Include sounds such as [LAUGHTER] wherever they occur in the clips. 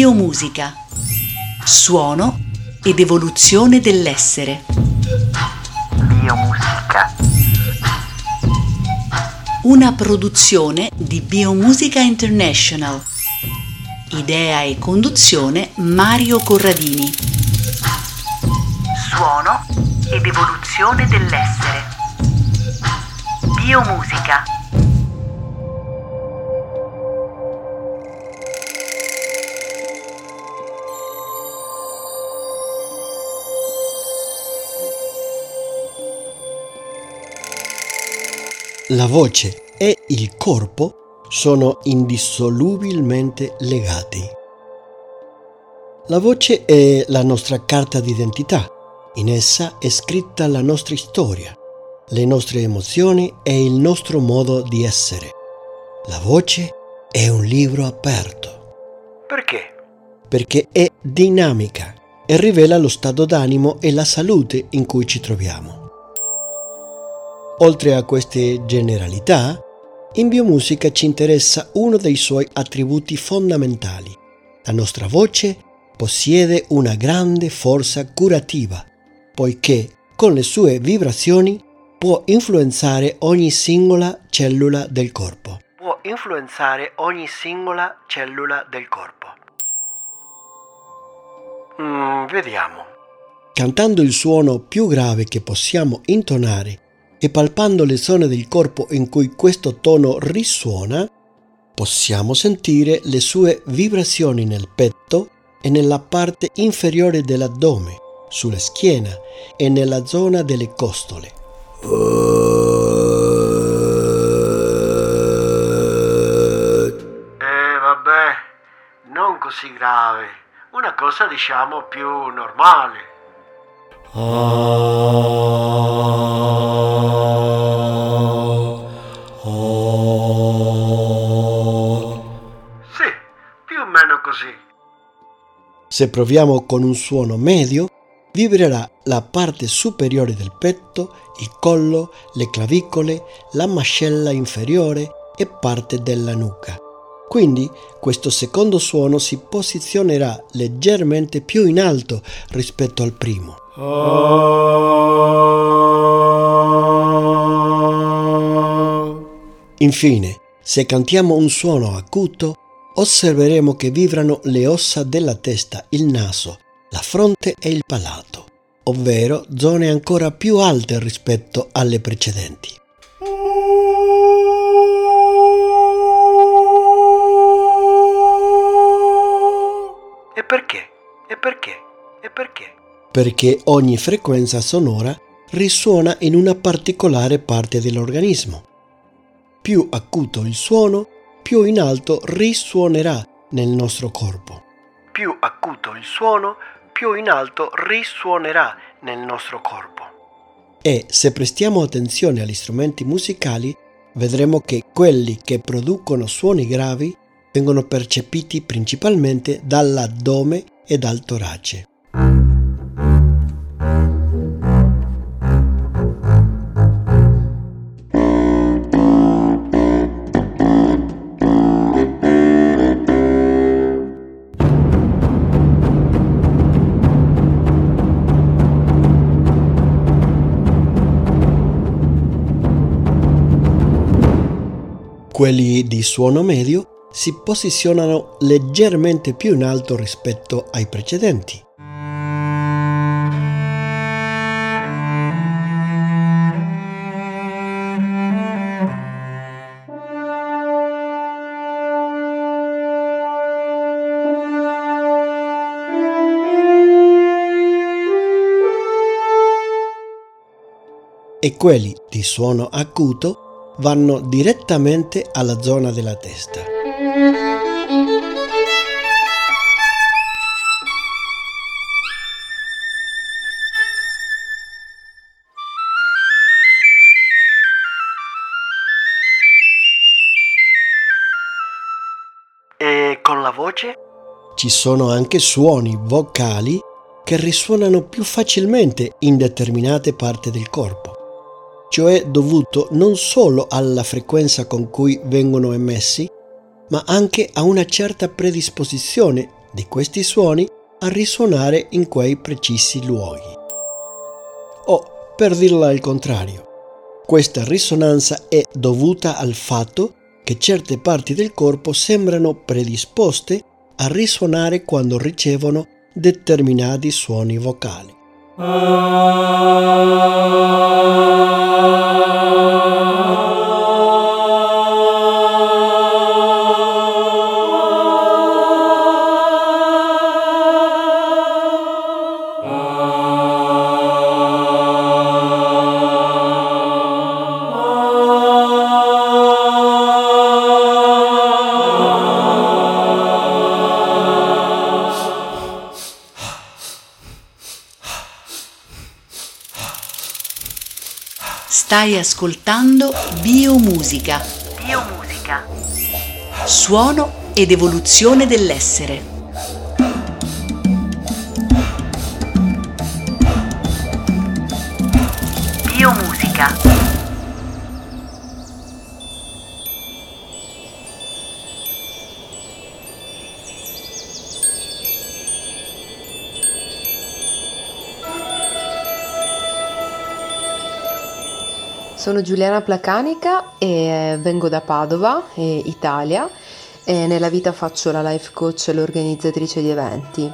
Biomusica. Suono ed evoluzione dell'essere. Biomusica. Una produzione di Biomusica International. Idea e conduzione Mario Corradini. Suono ed evoluzione dell'essere. Biomusica. La voce e il corpo sono indissolubilmente legati. La voce è la nostra carta d'identità. In essa è scritta la nostra storia, le nostre emozioni e il nostro modo di essere. La voce è un libro aperto. Perché? Perché è dinamica e rivela lo stato d'animo e la salute in cui ci troviamo. Oltre a queste generalità, in biomusica ci interessa uno dei suoi attributi fondamentali. La nostra voce possiede una grande forza curativa, poiché con le sue vibrazioni può influenzare ogni singola cellula del corpo. Può influenzare ogni singola cellula del corpo. Mm, vediamo. Cantando il suono più grave che possiamo intonare e palpando le zone del corpo in cui questo tono risuona, possiamo sentire le sue vibrazioni nel petto e nella parte inferiore dell'addome, sulla schiena e nella zona delle costole. Eh, vabbè, non così grave. Una cosa diciamo più normale. Sì, più o meno così. Se proviamo con un suono medio, vibrerà la parte superiore del petto, il collo, le clavicole, la mascella inferiore e parte della nuca. Quindi questo secondo suono si posizionerà leggermente più in alto rispetto al primo. Infine, se cantiamo un suono acuto, osserveremo che vibrano le ossa della testa, il naso, la fronte e il palato, ovvero zone ancora più alte rispetto alle precedenti. Perché? E perché? E perché? Perché ogni frequenza sonora risuona in una particolare parte dell'organismo. Più acuto il suono, più in alto risuonerà nel nostro corpo. Più acuto il suono, più in alto risuonerà nel nostro corpo. E se prestiamo attenzione agli strumenti musicali, vedremo che quelli che producono suoni gravi vengono percepiti principalmente dall'addome e dal torace. Quelli di suono medio si posizionano leggermente più in alto rispetto ai precedenti. E quelli di suono acuto vanno direttamente alla zona della testa. E con la voce? Ci sono anche suoni vocali che risuonano più facilmente in determinate parti del corpo, cioè dovuto non solo alla frequenza con cui vengono emessi, ma anche a una certa predisposizione di questi suoni a risuonare in quei precisi luoghi. O, per dirla al contrario, questa risonanza è dovuta al fatto che certe parti del corpo sembrano predisposte a risuonare quando ricevono determinati suoni vocali. Stai ascoltando Biomusica. Biomusica. Suono ed evoluzione dell'essere. Biomusica. Sono Giuliana Placanica e vengo da Padova, Italia, e nella vita faccio la life coach e l'organizzatrice di eventi.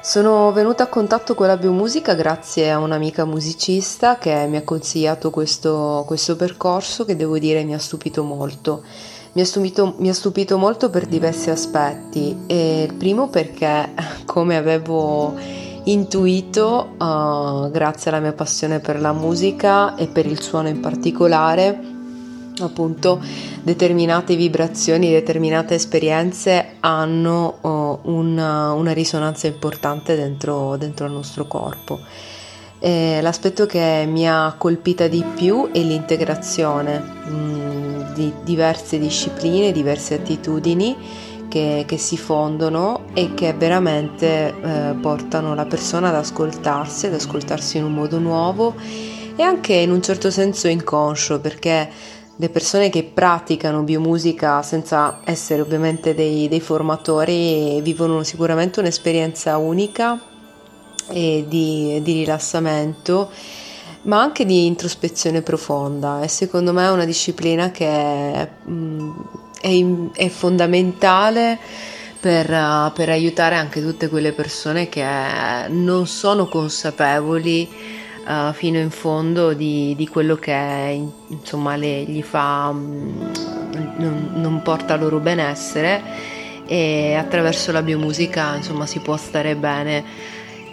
Sono venuta a contatto con la biomusica grazie a un'amica musicista che mi ha consigliato questo, questo percorso che devo dire mi ha stupito molto. Mi ha, stupito, mi ha stupito molto per diversi aspetti. E il primo perché, [LAUGHS] come avevo intuito, uh, grazie alla mia passione per la musica e per il suono in particolare, appunto determinate vibrazioni, determinate esperienze hanno uh, una, una, risonanza importante dentro, dentro il nostro corpo. E l'aspetto che mi ha colpita di più è l'integrazione mh, mm, di diverse discipline, diverse attitudini che, che si fondono e che veramente eh, portano la persona ad ascoltarsi, ad ascoltarsi in un modo nuovo e anche in un certo senso inconscio perché le persone che praticano biomusica senza essere ovviamente dei, dei formatori vivono sicuramente un'esperienza unica e di, di rilassamento ma anche di introspezione profonda. E secondo me è una disciplina che mh, è, è fondamentale per, uh, per, aiutare anche tutte quelle persone che non sono consapevoli uh, fino in fondo di, di quello che insomma le, gli fa, um, non, non, porta loro benessere e attraverso la biomusica insomma si può stare bene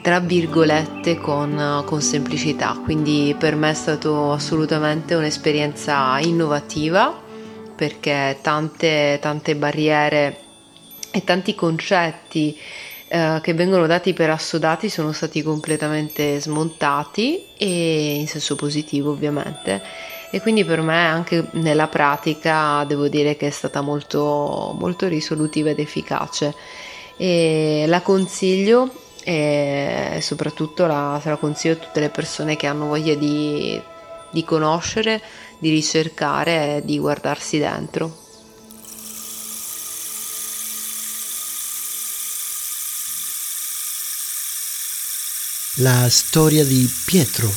tra virgolette con, con semplicità. Quindi per me è stato assolutamente un'esperienza innovativa perché tante, tante barriere e tanti concetti eh, che vengono dati per assodati sono stati completamente smontati e in senso positivo ovviamente. E quindi per me anche nella pratica devo dire che è stata molto, molto risolutiva ed efficace. E la consiglio e soprattutto la, la consiglio a tutte le persone che hanno voglia di, di conoscere di ricercare e di guardarsi dentro. La storia di Pietro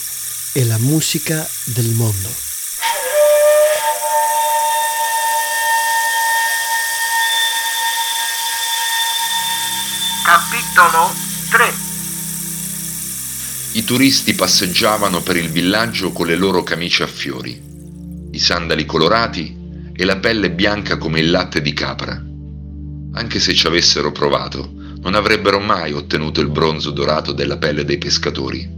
e la musica del mondo. Capitolo 3 I turisti passeggiavano per il villaggio con le loro camicie a fiori i sandali colorati e la pelle bianca come il latte di capra. Anche se ci avessero provato, non avrebbero mai ottenuto il bronzo dorato della pelle dei pescatori,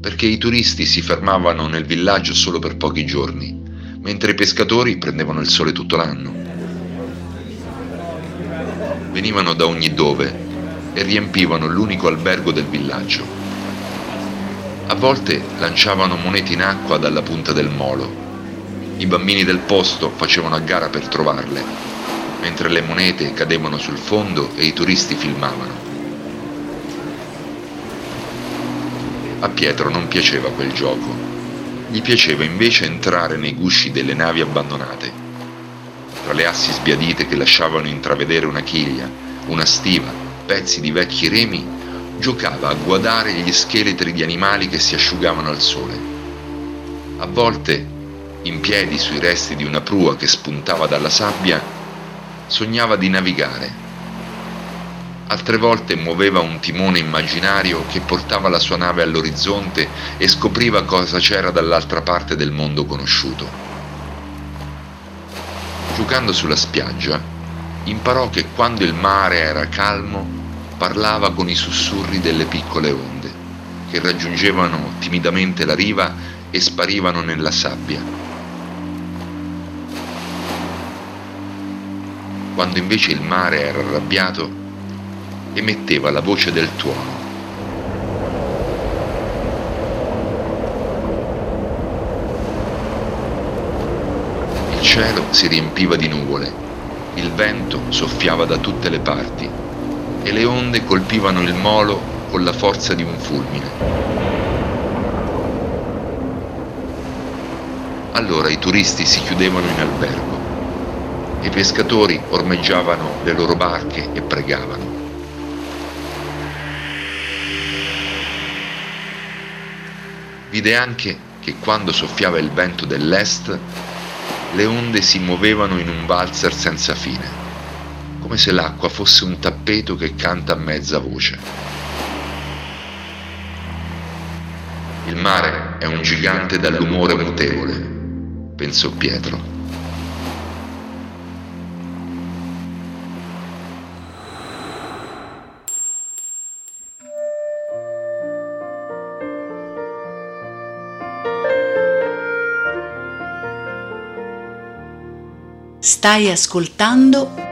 perché i turisti si fermavano nel villaggio solo per pochi giorni, mentre i pescatori prendevano il sole tutto l'anno. Venivano da ogni dove e riempivano l'unico albergo del villaggio. A volte lanciavano monete in acqua dalla punta del molo i bambini del posto facevano a gara per trovarle, mentre le monete cadevano sul fondo e i turisti filmavano. A Pietro non piaceva quel gioco, gli piaceva invece entrare nei gusci delle navi abbandonate, tra le assi sbiadite che lasciavano intravedere una chiglia, una stiva pezzi di vecchi remi, giocava a guardare gli scheletri di animali che si asciugavano al sole. A volte, in piedi sui resti di una prua che spuntava dalla sabbia, sognava di navigare. Altre volte muoveva un timone immaginario che portava la sua nave all'orizzonte e scopriva cosa c'era dall'altra parte del mondo conosciuto. Giocando sulla spiaggia, imparò che quando il mare era calmo parlava con i sussurri delle piccole onde, che raggiungevano timidamente la riva e sparivano nella sabbia. Quando invece il mare era arrabbiato, emetteva la voce del tuono. Il cielo si riempiva di nuvole, il vento soffiava da tutte le parti e le onde colpivano il molo con la forza di un fulmine. Allora i turisti si chiudevano in albergo, i pescatori ormeggiavano le loro barche e pregavano. Vide anche che quando soffiava il vento dell'est, le onde si muovevano in un valzer senza fine, come se l'acqua fosse un tappeto che canta a mezza voce. Il mare è un gigante dall'umore mutevole, pensò Pietro. Stai ascoltando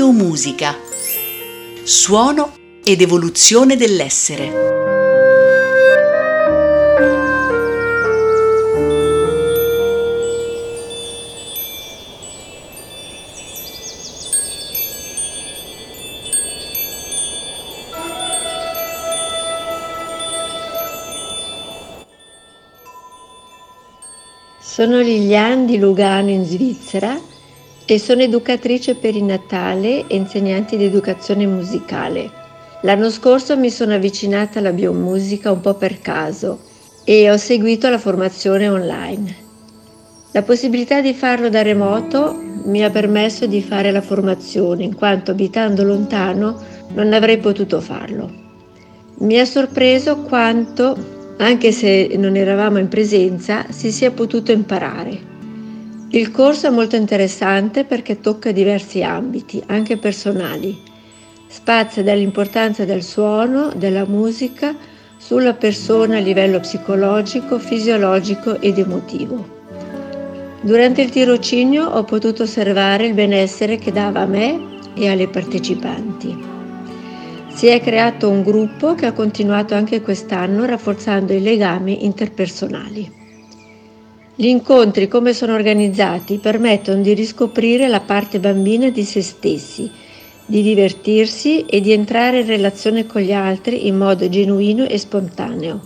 Biomusica. Suono ed evoluzione dell'essere. Sono Liliane di Lugano in Svizzera e sono educatrice perinatale e insegnante di educazione musicale. L'anno scorso mi sono avvicinata alla biomusica un po' per caso e ho seguito la formazione online. La possibilità di farlo da remoto mi ha permesso di fare la formazione in quanto abitando lontano non avrei potuto farlo. Mi ha sorpreso quanto anche se non eravamo in presenza, si sia potuto imparare. Il corso è molto interessante perché tocca diversi ambiti, anche personali. Spazia dall'importanza del suono, della musica, sulla persona a livello psicologico, fisiologico ed emotivo. Durante il tirocinio ho potuto osservare il benessere che dava a me e alle partecipanti. Si è creato un gruppo che ha continuato anche quest'anno rafforzando i legami interpersonali. Gli incontri come sono organizzati permettono di riscoprire la parte bambina di se stessi, di divertirsi e di entrare in relazione con gli altri in modo genuino e spontaneo.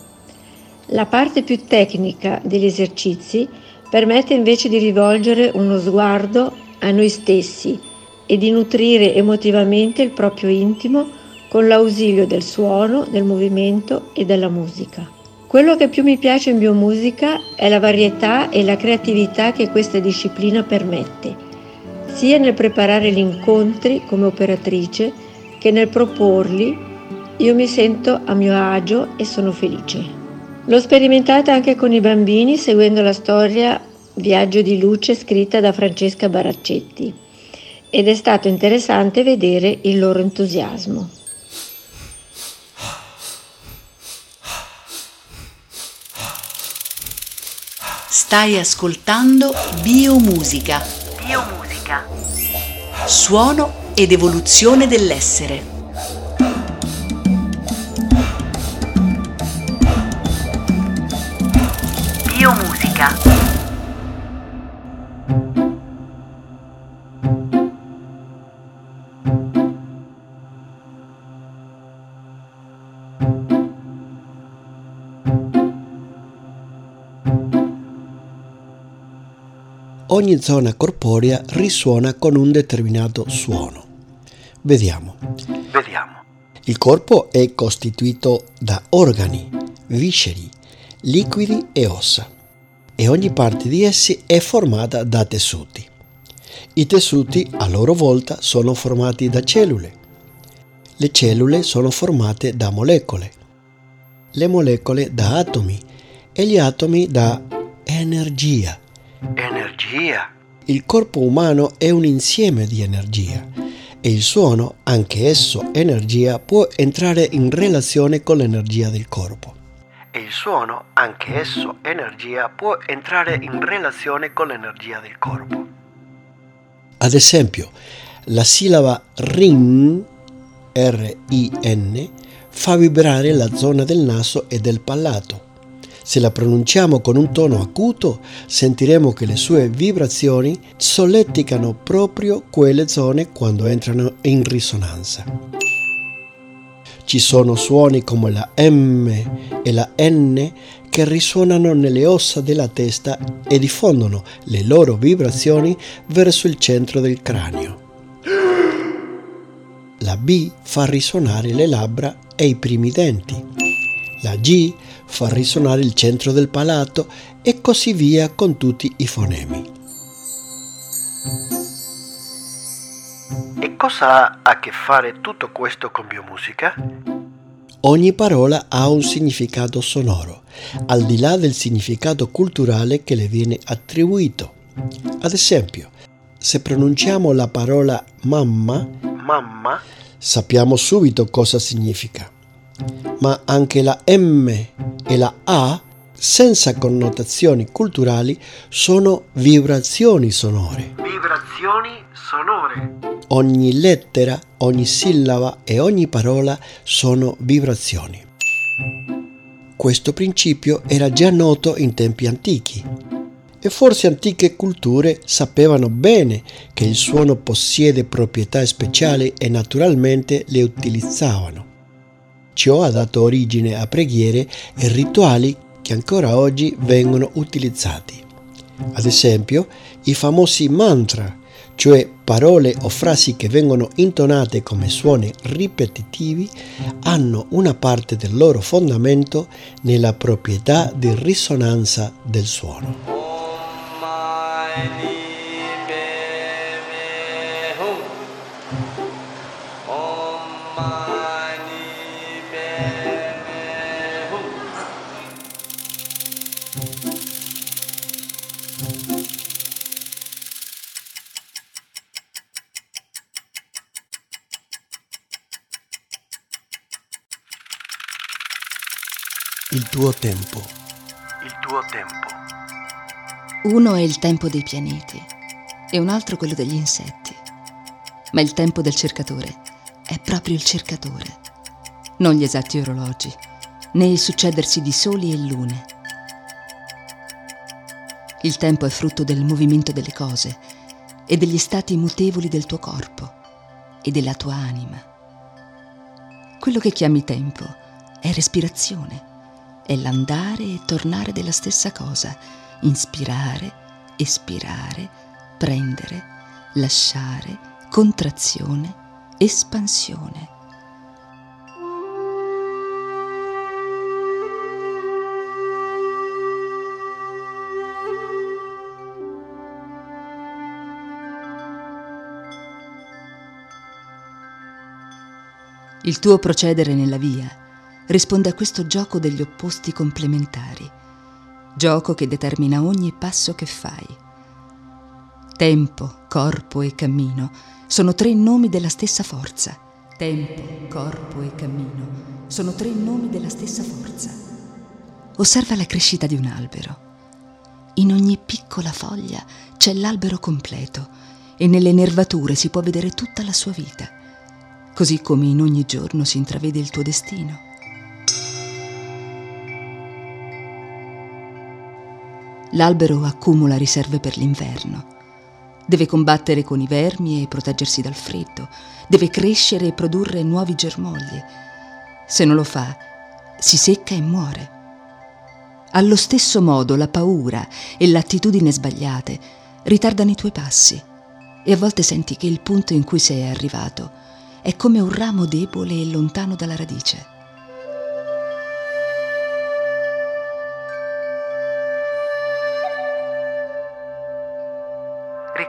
La parte più tecnica degli esercizi permette invece di rivolgere uno sguardo a noi stessi e di nutrire emotivamente il proprio intimo con l'ausilio del suono, del movimento e della musica. Quello che più mi piace in biomusica è la varietà e la creatività che questa disciplina permette, sia nel preparare gli incontri come operatrice che nel proporli. Io mi sento a mio agio e sono felice. L'ho sperimentata anche con i bambini seguendo la storia Viaggio di luce scritta da Francesca Baraccetti ed è stato interessante vedere il loro entusiasmo. Stai ascoltando Biomusica. Biomusica. Suono ed evoluzione dell'essere. Ogni zona corporea risuona con un determinato suono. Vediamo. Vediamo. Il corpo è costituito da organi, visceri, liquidi e ossa e ogni parte di essi è formata da tessuti. I tessuti a loro volta sono formati da cellule. Le cellule sono formate da molecole, le molecole da atomi e gli atomi da energia. Energia. Il corpo umano è un insieme di energia e il suono, anche esso energia, può entrare in relazione con l'energia del corpo. E il suono, anche esso energia, può entrare in relazione con l'energia del corpo. Ad esempio, la sillaba RIN, R-I-N, fa vibrare la zona del naso e del palato. Se la pronunciamo con un tono acuto, sentiremo che le sue vibrazioni solleticano proprio quelle zone quando entrano in risonanza. Ci sono suoni come la M e la N che risuonano nelle ossa della testa e diffondono le loro vibrazioni verso il centro del cranio. La B fa risuonare le labbra e i primi denti. La G fa risuonare il centro del palato e così via con tutti i fonemi. E cosa ha a che fare tutto questo con biomusica? Ogni parola ha un significato sonoro, al di là del significato culturale che le viene attribuito. Ad esempio, se pronunciamo la parola mamma, Mamma, sappiamo subito cosa significa. Ma anche la M e la A, senza connotazioni culturali, sono vibrazioni sonore. vibrazioni sonore. Ogni lettera, ogni sillaba e ogni parola sono vibrazioni. Questo principio era già noto in tempi antichi e forse antiche culture sapevano bene che il suono possiede proprietà speciali e naturalmente le utilizzavano. Ciò ha dato origine a preghiere e rituali che ancora oggi vengono utilizzati. Ad esempio, i famosi mantra, cioè parole o frasi che vengono intonate come suoni ripetitivi, hanno una parte del loro fondamento nella proprietà di risonanza del suono. Tuo tempo. Il tuo tempo. Uno è il tempo dei pianeti e un altro quello degli insetti. Ma il tempo del cercatore è proprio il cercatore, non gli esatti orologi, né il succedersi di soli e lune. Il tempo è frutto del movimento delle cose e degli stati mutevoli del tuo corpo e della tua anima. Quello che chiami tempo è respirazione, è l'andare e tornare della stessa cosa, inspirare, espirare, prendere, lasciare, contrazione, espansione. Il tuo procedere nella via risponde a questo gioco degli opposti complementari, gioco che determina ogni passo che fai. Tempo, corpo e cammino sono tre nomi della stessa forza. Tempo, corpo e cammino sono tre nomi della stessa forza. Osserva la crescita di un albero. In ogni piccola foglia c'è l'albero completo e nelle nervature si può vedere tutta la sua vita, così come in ogni giorno si intravede il tuo destino. L'albero accumula riserve per l'inverno. Deve combattere con i vermi e proteggersi dal freddo. Deve crescere e produrre nuovi germogli. Se non lo fa, si secca e muore. Allo stesso modo la paura e l'attitudine sbagliate ritardano i tuoi passi e a volte senti che il punto in cui sei arrivato è come un ramo debole e lontano dalla radice.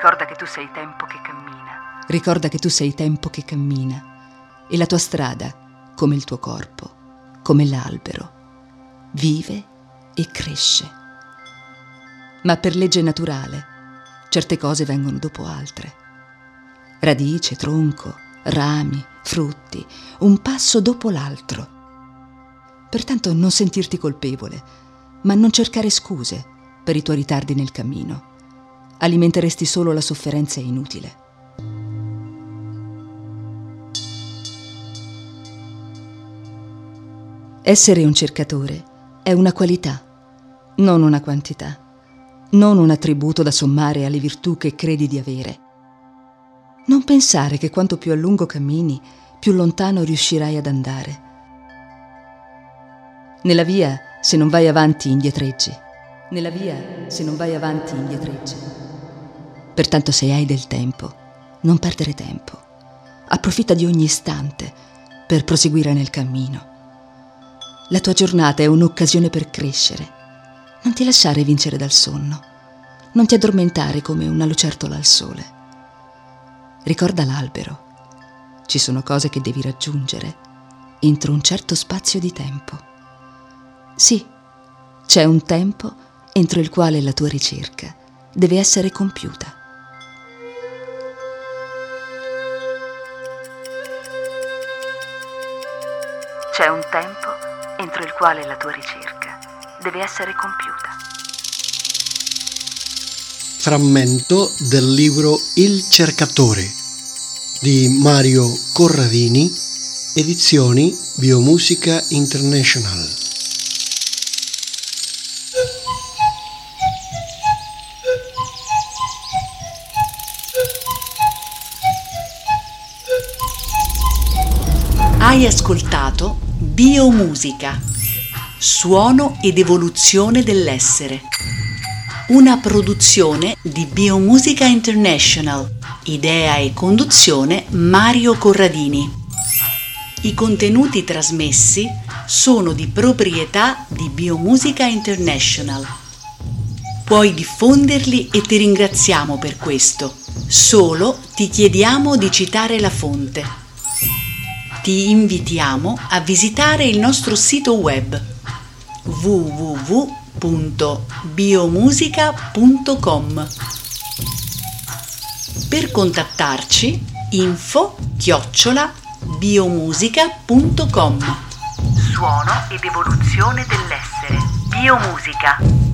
Ricorda che tu sei tempo che cammina. Ricorda che tu sei tempo che cammina e la tua strada, come il tuo corpo, come l'albero, vive e cresce. Ma per legge naturale, certe cose vengono dopo altre. Radice, tronco, rami, frutti, un passo dopo l'altro. Pertanto non sentirti colpevole, ma non cercare scuse per i tuoi ritardi nel cammino alimenteresti solo la sofferenza inutile. Essere un cercatore è una qualità, non una quantità, non un attributo da sommare alle virtù che credi di avere. Non pensare che quanto più a lungo cammini, più lontano riuscirai ad andare. Nella via, se non vai avanti, indietreggi. Nella via, se non vai avanti, indietreggi. Pertanto se hai del tempo, non perdere tempo. Approfitta di ogni istante per proseguire nel cammino. La tua giornata è un'occasione per crescere. Non ti lasciare vincere dal sonno. Non ti addormentare come una lucertola al sole. Ricorda l'albero. Ci sono cose che devi raggiungere entro un certo spazio di tempo. Sì, c'è un tempo entro il quale la tua ricerca deve essere compiuta. C'è un tempo entro il quale la tua ricerca deve essere compiuta. Frammento del libro Il cercatore di Mario Corradini, edizioni Biomusica International. Hai ascoltato Biomusica, suono ed evoluzione dell'essere. Una produzione di Biomusica International, idea e conduzione Mario Corradini. I contenuti trasmessi sono di proprietà di Biomusica International. Puoi diffonderli e ti ringraziamo per questo. Solo ti chiediamo di citare la fonte ti invitiamo a visitare il nostro sito web www.biomusica.com. Per contattarci info chiocciola biomusica.com. Suono ed evoluzione dell'essere. Biomusica.